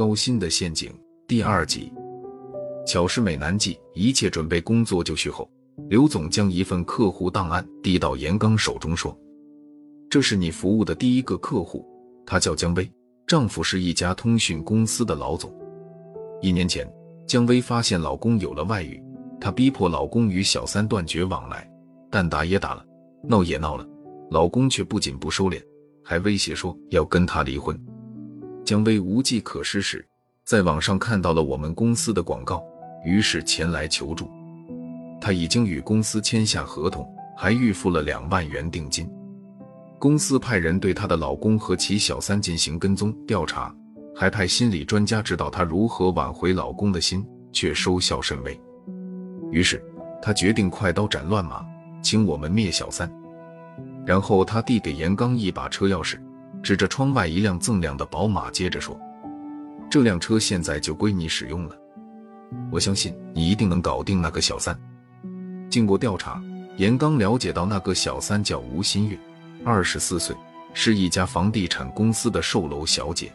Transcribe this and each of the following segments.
高薪的陷阱第二集。巧施美男计，一切准备工作就绪后，刘总将一份客户档案递到严刚手中，说：“这是你服务的第一个客户，他叫姜薇，丈夫是一家通讯公司的老总。一年前，姜薇发现老公有了外遇，她逼迫老公与小三断绝往来，但打也打了，闹也闹了，老公却不仅不收敛，还威胁说要跟他离婚。姜薇无计可施时，在网上看到了我们公司的广告。”于是前来求助，她已经与公司签下合同，还预付了两万元定金。公司派人对她的老公和其小三进行跟踪调查，还派心理专家指导她如何挽回老公的心，却收效甚微。于是她决定快刀斩乱麻，请我们灭小三。然后他递给严刚一把车钥匙，指着窗外一辆锃亮的宝马，接着说：“这辆车现在就归你使用了。”我相信你一定能搞定那个小三。经过调查，严刚了解到那个小三叫吴新月，二十四岁，是一家房地产公司的售楼小姐。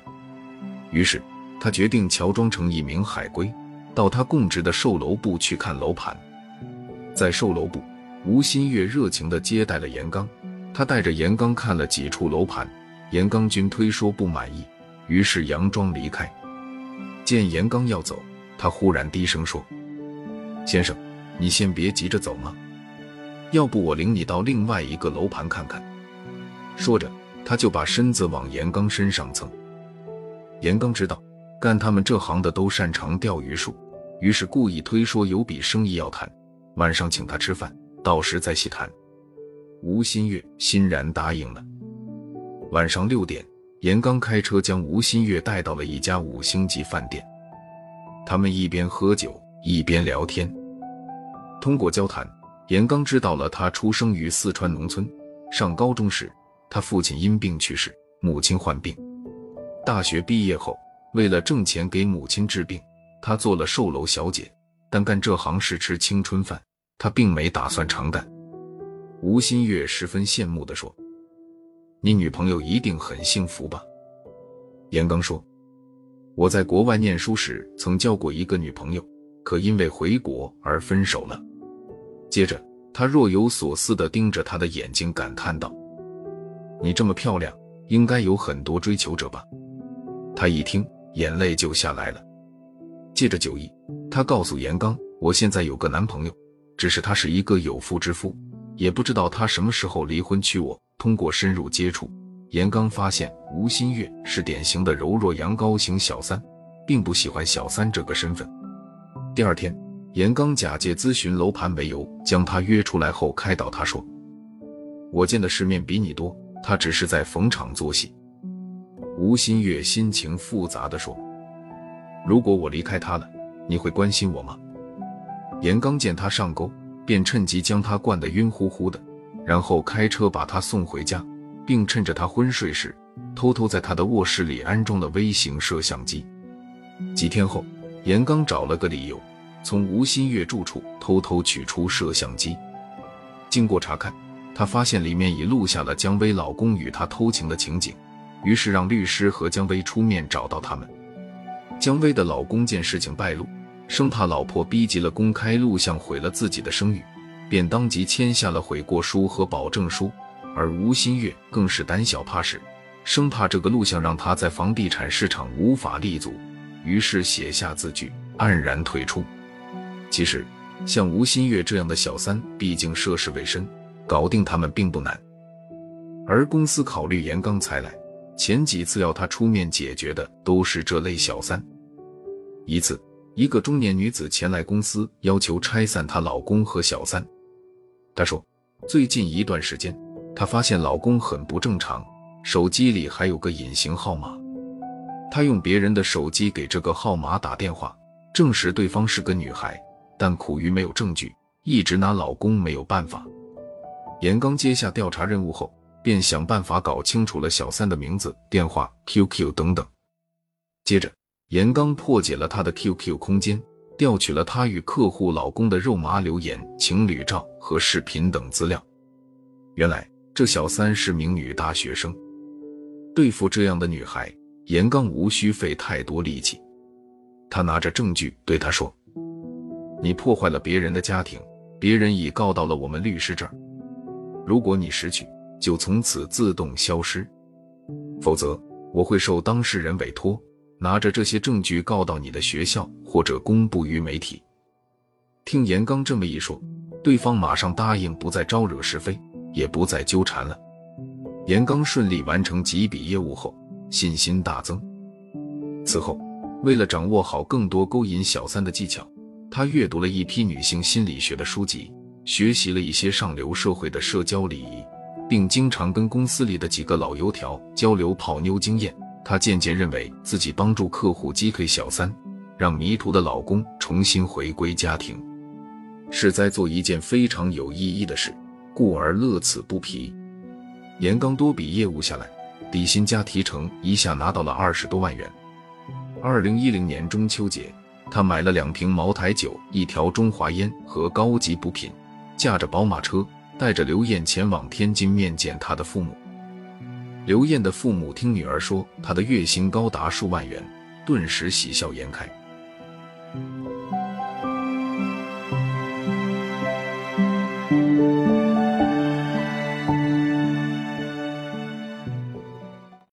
于是他决定乔装成一名海归，到他供职的售楼部去看楼盘。在售楼部，吴新月热情地接待了严刚，他带着严刚看了几处楼盘，严刚均推说不满意，于是佯装离开。见严刚要走。他忽然低声说：“先生，你先别急着走嘛，要不我领你到另外一个楼盘看看。”说着，他就把身子往严刚身上蹭。严刚知道干他们这行的都擅长钓鱼术，于是故意推说有笔生意要谈，晚上请他吃饭，到时再细谈。吴新月欣然答应了。晚上六点，严刚开车将吴新月带到了一家五星级饭店。他们一边喝酒一边聊天，通过交谈，严刚知道了他出生于四川农村。上高中时，他父亲因病去世，母亲患病。大学毕业后，为了挣钱给母亲治病，他做了售楼小姐。但干这行是吃青春饭，他并没打算长干。吴新月十分羡慕地说：“你女朋友一定很幸福吧？”严刚说。我在国外念书时曾交过一个女朋友，可因为回国而分手了。接着，他若有所思地盯着她的眼睛，感叹道：“你这么漂亮，应该有很多追求者吧？”他一听，眼泪就下来了。借着酒意，他告诉严刚：“我现在有个男朋友，只是他是一个有妇之夫，也不知道他什么时候离婚娶我。”通过深入接触。严刚发现吴新月是典型的柔弱阳高型小三，并不喜欢小三这个身份。第二天，严刚假借咨询楼盘为由，将他约出来后开导他说：“我见的世面比你多，他只是在逢场作戏。”吴新月心情复杂地说：“如果我离开他了，你会关心我吗？”严刚见他上钩，便趁机将他灌得晕乎乎的，然后开车把他送回家。并趁着他昏睡时，偷偷在他的卧室里安装了微型摄像机。几天后，严刚找了个理由，从吴新月住处偷偷取出摄像机。经过查看，他发现里面已录下了姜薇老公与她偷情的情景，于是让律师和姜薇出面找到他们。姜薇的老公见事情败露，生怕老婆逼急了公开录像毁了自己的声誉，便当即签下了悔过书和保证书。而吴新月更是胆小怕事，生怕这个录像让他在房地产市场无法立足，于是写下字据，黯然退出。其实，像吴新月这样的小三，毕竟涉世未深，搞定他们并不难。而公司考虑严刚才来，前几次要他出面解决的都是这类小三。一次，一个中年女子前来公司，要求拆散她老公和小三。她说，最近一段时间。她发现老公很不正常，手机里还有个隐形号码。她用别人的手机给这个号码打电话，证实对方是个女孩，但苦于没有证据，一直拿老公没有办法。严刚接下调查任务后，便想办法搞清楚了小三的名字、电话、QQ 等等。接着，严刚破解了她的 QQ 空间，调取了她与客户老公的肉麻留言、情侣照和视频等资料。原来。这小三是名女大学生，对付这样的女孩，严刚无需费太多力气。他拿着证据对她说：“你破坏了别人的家庭，别人已告到了我们律师这儿。如果你识趣，就从此自动消失；否则，我会受当事人委托，拿着这些证据告到你的学校，或者公布于媒体。”听严刚这么一说，对方马上答应不再招惹是非，也不再纠缠了。严刚顺利完成几笔业务后，信心大增。此后，为了掌握好更多勾引小三的技巧，他阅读了一批女性心理学的书籍，学习了一些上流社会的社交礼仪，并经常跟公司里的几个老油条交流泡妞经验。他渐渐认为自己帮助客户击退小三，让迷途的老公重新回归家庭。是在做一件非常有意义的事，故而乐此不疲。严刚多笔业务下来，底薪加提成，一下拿到了二十多万元。二零一零年中秋节，他买了两瓶茅台酒、一条中华烟和高级补品，驾着宝马车，带着刘艳前往天津面见他的父母。刘艳的父母听女儿说她的月薪高达数万元，顿时喜笑颜开。